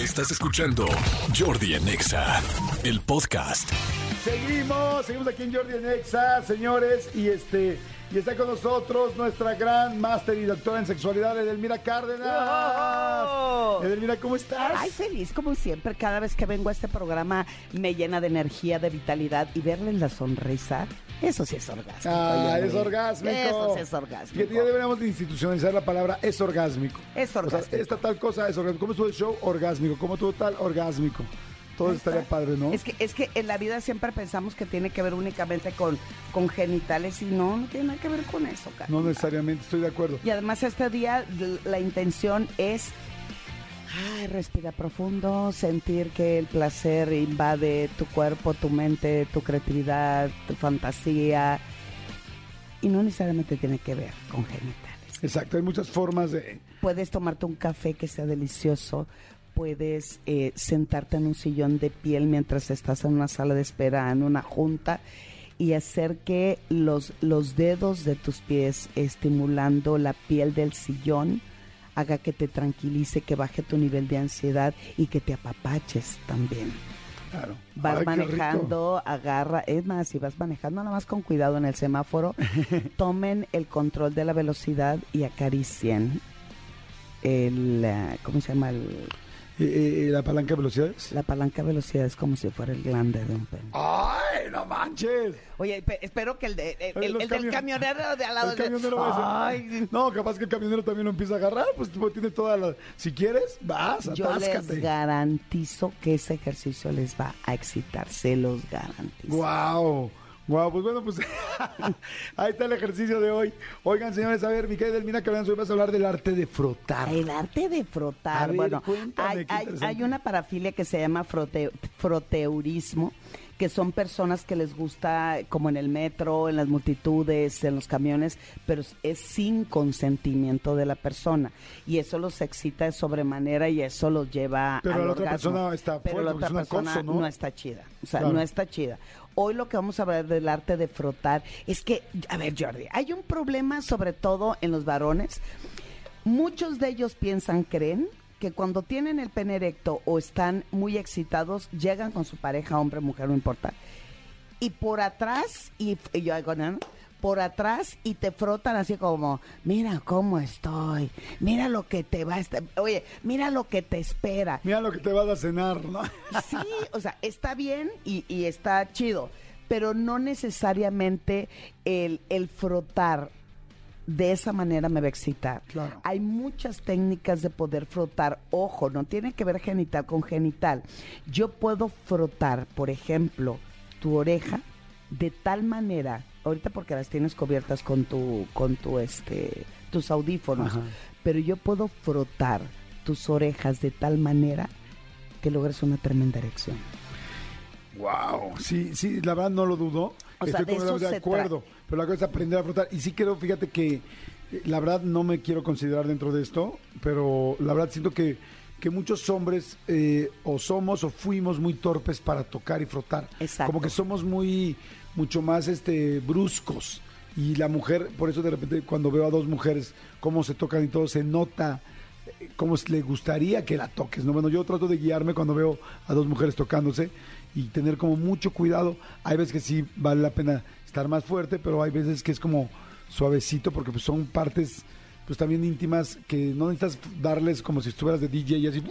Estás escuchando Jordi en Exa, el podcast. Seguimos, seguimos aquí en Jordi en Exa, señores, y este y está con nosotros nuestra gran máster y doctora en sexualidad, Edelmira Cárdenas. ¡Oh! Edelmira, ¿cómo estás? Ay, feliz como siempre. Cada vez que vengo a este programa me llena de energía, de vitalidad y verles la sonrisa, eso sí es orgásmico. Ah, es orgásmico. Eso sí es Que orgásmico. ya deberíamos de institucionalizar la palabra es orgásmico. Es O sea, orgásmico. esta tal cosa es orgásmico. ¿Cómo estuvo el show? Orgásmico. ¿Cómo estuvo tal? Orgásmico. Todo estaría padre, ¿no? Es que, es que en la vida siempre pensamos que tiene que ver únicamente con, con genitales y no, no tiene nada que ver con eso, cara. No necesariamente, estoy de acuerdo. Y además este día la intención es ay, respira profundo, sentir que el placer invade tu cuerpo, tu mente, tu creatividad, tu fantasía. Y no necesariamente tiene que ver con genitales. Exacto, hay muchas formas de... Puedes tomarte un café que sea delicioso, puedes eh, sentarte en un sillón de piel mientras estás en una sala de espera, en una junta, y hacer que los, los dedos de tus pies estimulando la piel del sillón haga que te tranquilice, que baje tu nivel de ansiedad y que te apapaches también. Claro. Vas Ay, manejando, agarra, es más, si vas manejando nada más con cuidado en el semáforo, tomen el control de la velocidad y acaricien el, eh, ¿cómo se llama? El- Eh, eh, la palanca de velocidades. la palanca de velocidad es como si fuera el glande de un pene. ¡Ay, no manches! Oye, pe- espero que el, de, el, del camion- camionero de al lado... El camionero Ay, No, capaz que el camionero también lo empieza a agarrar, pues tiene toda la... Si quieres, vas, yo les atáscate. garantizo que ese ejercicio les va a excitar, se los garantizo. Guau, guau, pues bueno, pues ahí está el ejercicio de hoy. Oigan, señores, a ver, mi querida Delmina Cabrera, hoy vas a hablar del arte de frotar. El arte de A frotar. ver, bueno, cuéntame, hay, hay- hay una parafilia que se llama frote- froteurismo, que son personas que les gusta, como en el metro, en las multitudes, en los camiones, pero es- sin consentimiento de la persona. Y eso los excita de sobremanera y eso los lleva Pero al la otra orgasmo. persona está Pero la otra es persona ¿no? no está chida. O sea, Claro. no está chida. Hoy lo que vamos a hablar del arte de frotar es que, a ver, Jordi, hay un problema sobre todo en los varones. Muchos de ellos piensan, creen, que cuando tienen el pene erecto o están muy excitados, llegan con su pareja, hombre, mujer, no importa. Y por atrás, y, y yo hago, ¿no? Por atrás y te frotan así como, mira cómo estoy, mira lo que te va a estar, oye, mira lo que te espera. Mira lo que te vas a cenar, ¿no? Sí, o sea, está bien y, y está chido, pero no necesariamente el, el frotar de esa manera me va a excitar. Claro. Hay muchas técnicas de poder frotar. Ojo, no tiene que ver genital con genital. Yo puedo frotar, por ejemplo, tu oreja de tal manera, ahorita porque las tienes cubiertas con tu, con tu este, tus audífonos, Ajá. pero yo puedo frotar tus orejas de tal manera que logres una tremenda erección. Wow, sí, sí, la verdad no lo dudo. O sea, Estoy de eso de acuerdo. Pero la cosa es aprender a frotar. Y sí quiero, fíjate que eh, la verdad no me quiero considerar dentro de esto, pero la verdad siento que, que muchos hombres eh, o somos o fuimos muy torpes para tocar y frotar. Exacto. Como que somos muy, mucho más este bruscos. Y la mujer, por eso de repente cuando veo a dos mujeres cómo se tocan y todo, se nota es- le gustaría que la toques. ¿no? Bueno, yo trato de guiarme cuando veo a dos mujeres tocándose y tener como mucho cuidado. Hay veces que sí vale la pena estar más fuerte, pero hay veces que es como suavecito porque pues, son partes pues también íntimas que no necesitas darles como si estuvieras de DJ y así,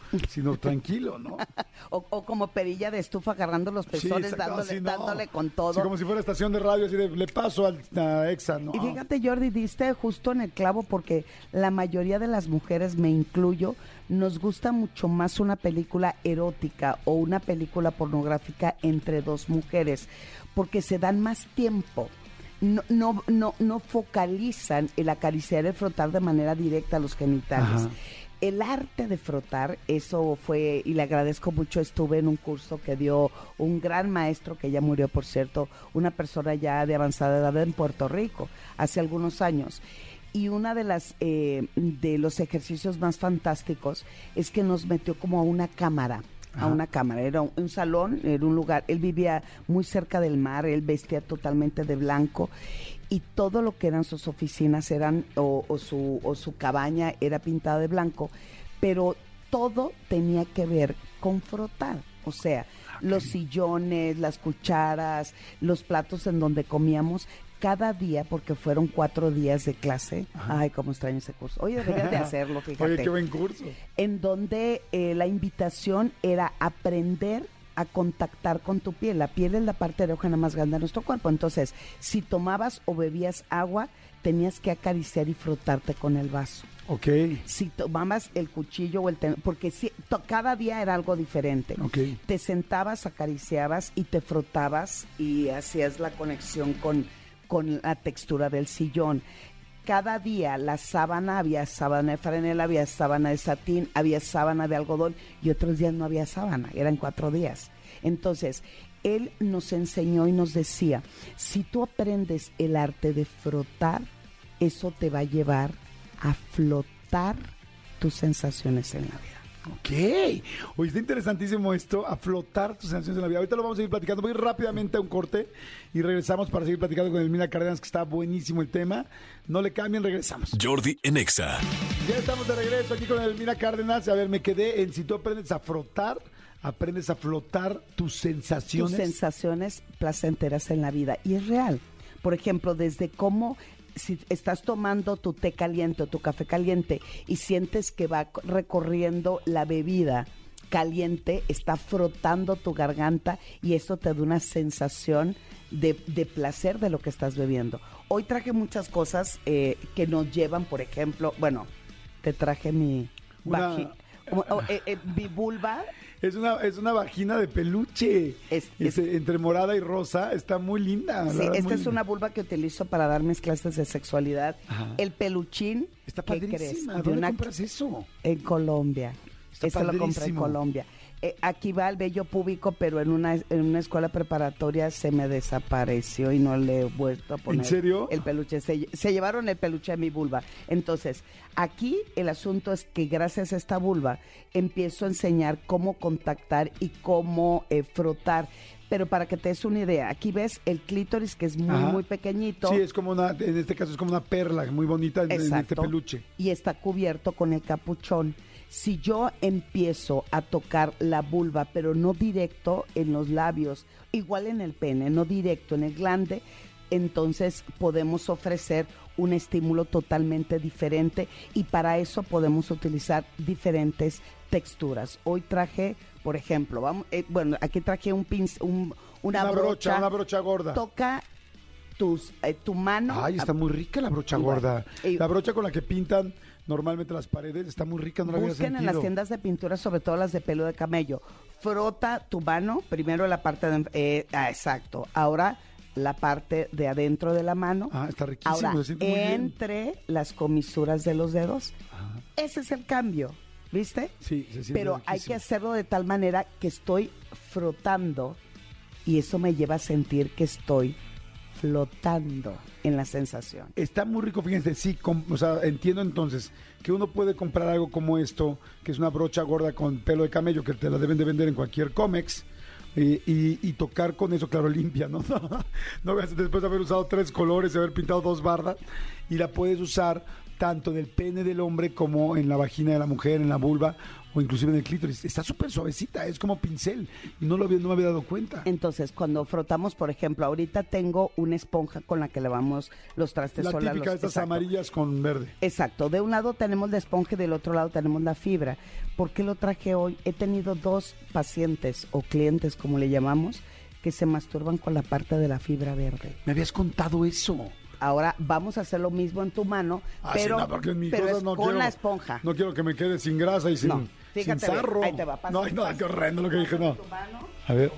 sino tranquilo, ¿no? O, o como perilla de estufa agarrando los pezones, dándole, así no. dándole con todo. Sí, como si fuera estación de radio, así de le paso al a Exa, ¿no? Y fíjate, Jordi, diste justo en el clavo porque la mayoría de las mujeres, me incluyo, nos gusta mucho más una película erótica o una película pornográfica entre dos mujeres porque se dan más tiempo. No, no, no, no focalizan el acariciar, el frotar de manera directa a los genitales. Ajá. El arte de frotar, eso fue, y le agradezco mucho, estuve en un curso que dio un gran maestro, que ya murió, por cierto, una persona ya de avanzada edad en Puerto Rico, hace algunos años. Y una de las eh, de los ejercicios más fantásticos es que nos metió como a una cámara, a una cámara. Era un, un salón, era un lugar. Él vivía muy cerca del mar, él vestía totalmente de blanco y todo lo que eran sus oficinas eran o, o su, o su cabaña era pintada de blanco, pero todo tenía que ver con frotar. O sea, los sillones, las cucharas, los platos en donde comíamos, cada día, porque fueron cuatro días de clase. Ay, cómo extraño ese curso. Oye, deberías de hacerlo, fíjate. Oye, qué buen curso. En donde eh, la invitación era aprender a contactar con tu piel. La piel es la parte erógena más grande de nuestro cuerpo. Entonces, si tomabas o bebías agua, tenías que acariciar y frotarte con el vaso. Ok. Si tomabas el cuchillo o el porque si, cada día era algo diferente. Ok. Te sentabas, acariciabas y te frotabas y hacías la conexión con, con la textura del sillón. Cada día la sábana, había sábana de franela, había sábana de satín, había sábana de algodón y otros días no había sábana, eran cuatro días. Entonces, él nos enseñó y nos decía, si tú aprendes el arte de frotar, eso te va a llevar a flotar tus sensaciones en la vida. Ok. Oye, está interesantísimo esto, a flotar tus sensaciones en la vida. Ahorita lo vamos a ir platicando. Voy rápidamente a un corte y regresamos para seguir platicando con Elmina Cárdenas, que está buenísimo el tema. No le cambien, regresamos. Jordi en Exa. Ya estamos de regreso aquí con Elmina Cárdenas. A ver, me quedé en si tú aprendes a frotar, aprendes a flotar tus tus sensaciones. sensaciones placenteras en la vida. Y es real. Por ejemplo, desde cómo si estás tomando tu té caliente o tu café caliente y sientes que va recorriendo la bebida caliente, está frotando tu garganta y eso te da una sensación de, de placer de lo que estás bebiendo. Hoy traje muchas cosas eh, que nos llevan, por ejemplo, bueno, te traje mi, Una- eh, eh, mi vulva Es una, es una vagina de peluche. Es- Es, eh, entre morada y rosa. Está muy linda. Sí, esta es linda. una vulva que utilizo para dar mis clases de sexualidad. Ajá. El peluchín, Está padrísima. De ¿Dónde una- compras eso? En Colombia. Está Este lo compré en padrísimo. Colombia. Eh, aquí va el vello púbico, pero en una, en una escuela preparatoria se me desapareció y no le he vuelto a poner serio? el peluche. Se, se llevaron el peluche de mi vulva. Entonces, aquí el asunto es que gracias a esta vulva empiezo a enseñar cómo contactar y cómo eh, frotar. Pero para que te des una idea, aquí ves el clítoris que es muy, Ajá. muy pequeñito. Sí, es como una, en este caso es como una perla muy bonita en, en este peluche. Y está cubierto con el capuchón. Si yo empiezo a tocar la vulva, pero no directo en los labios, igual en el pene, no directo en el glande, entonces podemos ofrecer un estímulo totalmente diferente y para eso podemos utilizar diferentes texturas. Hoy traje, por ejemplo, vamos, eh, bueno, aquí traje un pinc- un- una, Una brocha, una brocha gorda. Toca tus, eh, tu mano. Ay, está muy rica la brocha gorda. Y- La brocha con la que pintan normalmente las paredes está muy rica, no la había Busquen en las tiendas de pintura, sobre todo las de pelo de camello. Frota tu mano, primero la parte de... eh, ah, exacto. Ahora la parte de adentro de la mano. Ah, está riquísimo, Ahora, se bien. entre las comisuras de los dedos. Ese es el cambio, ¿viste? Sí, se siente Pero hay que hacerlo de tal manera que estoy frotando y eso me lleva a sentir que estoy flotando en la sensación. Está muy rico, fíjense, sí, o sea, entiendo entonces que uno puede comprar algo como esto, que es una brocha gorda con pelo de camello, que te la deben de vender en cualquier cómex, y, y- tocar con eso, claro, limpia, ¿no? no después de haber usado tres colores, de haber pintado dos bardas, y la puedes usar tanto en el pene del hombre como en la vagina de la mujer, en la vulva, o inclusive en el clítoris. Está súper suavecita, es como pincel, y no lo había, no me había dado cuenta. Entonces, cuando frotamos, por ejemplo, ahorita tengo una esponja con la que lavamos los trastes La sola, típica, los- estas exacto. amarillas con verde. Exacto, de un lado tenemos la esponja y del otro lado tenemos la fibra. ¿Por qué lo traje hoy? He tenido dos pacientes o clientes, como le llamamos, que se masturban con la parte de la fibra verde. Me habías contado eso. Ahora vamos a hacer lo mismo en tu mano, Ah, sí, pero, no, es no con quiero- la esponja. No quiero que me quede sin grasa y sin, No, sin fíjate ahí te va, pasa, no, no, pasa. qué horrendo lo que dije, no. A ver,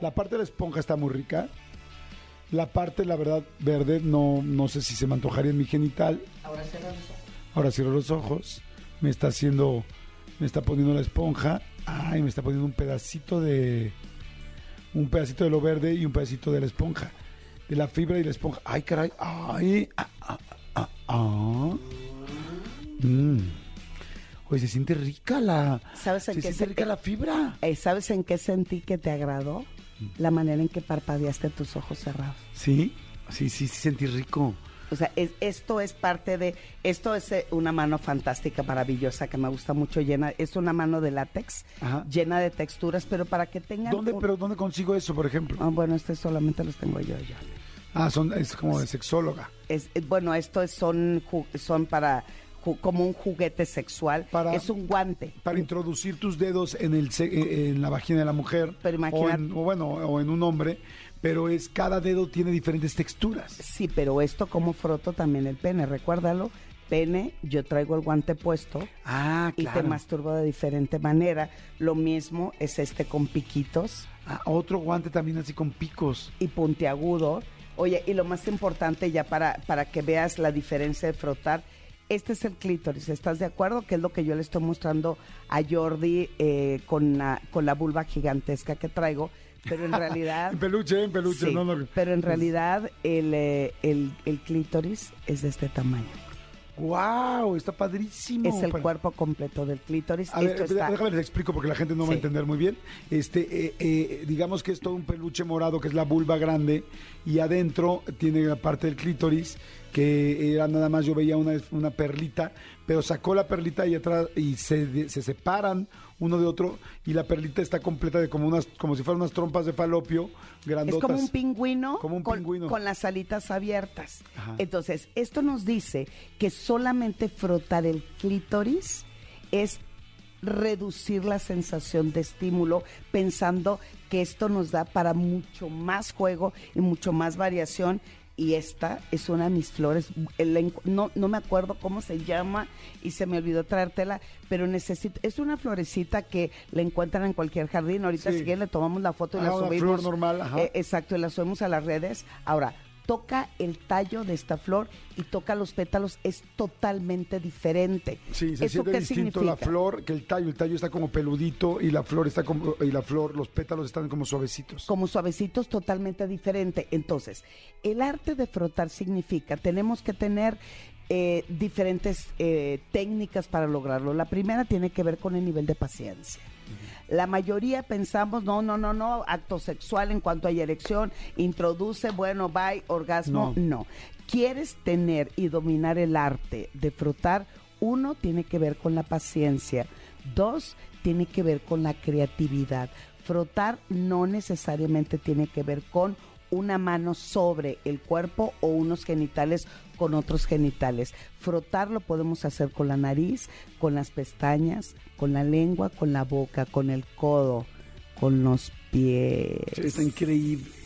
la parte de la esponja está muy rica. La parte, la verdad, verde, no, no sé si se me antojaría en mi genital. Ahora cierra los ojos. Ahora cierro los ojos. Me está haciendo, me está poniendo la esponja. Ay, me está poniendo un pedacito de, un pedacito de lo verde y un pedacito de la esponja. De la fibra y la esponja. Ay, caray. Ay. Ah, ah, ah, ah. Mm. Oye, se siente rica la. ¿Sabes en se qué siente se- rica la fibra. Eh, ¿Sabes en qué sentí que te agradó? La manera en que parpadeaste tus ojos cerrados. Sí, sí, sí, sí sentí rico. O sea, es- esto es parte de, esto es eh, una mano fantástica, maravillosa, que me gusta mucho, llena, es una mano de látex, Ajá. llena de texturas, pero para que tengan... ¿Dónde, un- pero ¿dónde consigo eso, por ejemplo? Ah, bueno, este solamente los tengo yo ya. Ah, son, es como de sexóloga. Es, eh, bueno, esto es- son, son para, como un juguete sexual, Para- es un guante. Para introducir tus dedos en, el, eh, en la vagina de la mujer. Pero o, en, o bueno, o en un hombre. Pero es cada dedo tiene diferentes texturas. Sí, pero esto como froto también el pene, recuérdalo. Pene, yo traigo el guante puesto Ah, y te masturbo de diferente manera. Lo mismo es este con piquitos Ah, otro guante también así con picos. y puntiagudo. Oye, y lo más importante ya para, para que veas la diferencia de frotar, este es el clítoris, ¿estás de acuerdo? Que es lo que yo le estoy mostrando a Jordi eh, con, la, con la vulva gigantesca que traigo, pero en realidad... En peluche, en peluche. Sí, no, no. pero en realidad el, eh, el, el clítoris es de este tamaño. ¡Wow! Está padrísimo. Es el Para- cuerpo completo del clítoris. A ver, Esto está- déjame les explico porque la gente no va a entender muy bien. Este, eh, eh, digamos que es todo un peluche morado que es la vulva grande y adentro tiene la parte del clítoris que era nada más yo veía una, una perlita, pero sacó la perlita y atrás y se, se separan uno de otro y la perlita está completa de como unas como si fueran unas trompas de falopio es grandotas. como un pingüino, Como un con, pingüino. con las alitas abiertas. Ajá. Entonces, esto nos dice que solamente frotar el clítoris es reducir la sensación de estímulo, pensando que esto nos da para mucho más juego y mucho más variación. Y esta es una de mis flores. El No, no me acuerdo cómo se llama y se me olvidó traértela, pero necesito. Es una florecita que la encuentran en cualquier jardín. Ahorita, Sí. si quieren, le tomamos la foto y Ah, la una subimos. flor normal, ajá. Eh, exacto, y la subimos a las redes. Ahora, toca el tallo de esta flor y toca los pétalos, es totalmente diferente. Sí, se ¿Eso siente qué distinto la flor que el tallo. El tallo está como peludito y la flor está como y la flor, los pétalos están como suavecitos. como suavecitos totalmente diferente. Entonces, el arte de frotar significa, tenemos que tener eh, diferentes eh, técnicas para lograrlo. La primera tiene que ver con el nivel de paciencia. La mayoría pensamos, no, no, no, no, acto sexual en cuanto hay erección, introduce, bueno, bye, orgasmo, No. no. Quieres tener y dominar el arte de frotar, uno tiene que ver con la paciencia, dos tiene que ver con la creatividad. Frotar no necesariamente tiene que ver con una mano sobre el cuerpo o unos genitales con otros genitales. Frotar lo podemos hacer con la nariz, con las pestañas, con la lengua, con la boca, con el codo, con los pies. Está increíble.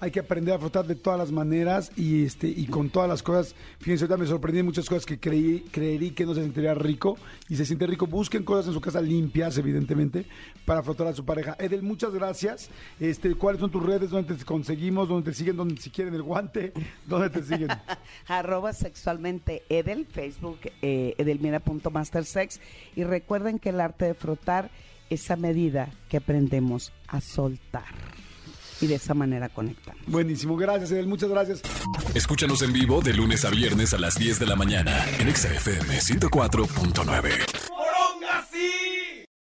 Hay que aprender a frotar de todas las maneras y este y con todas las cosas. Fíjense, ahorita me sorprendí en muchas cosas que creí, creerí que no se sentiría rico y se siente rico. Busquen cosas en su casa limpias, evidentemente, para frotar a su pareja. Edel, muchas gracias. Este, ¿cuáles son tus redes? ¿Dónde te conseguimos? ¿Dónde te siguen? ¿Dónde si quieren el guante? ¿Dónde te siguen? arroba sexualmente Edel, Facebook eh, edelmira.mastersex. Y recuerden que el arte de frotar es a medida que aprendemos a soltar. Y de esa manera conectamos. Buenísimo, gracias Edel, muchas gracias. Escúchanos en vivo de lunes a viernes a las 10 de la mañana en Exa FM 104.9.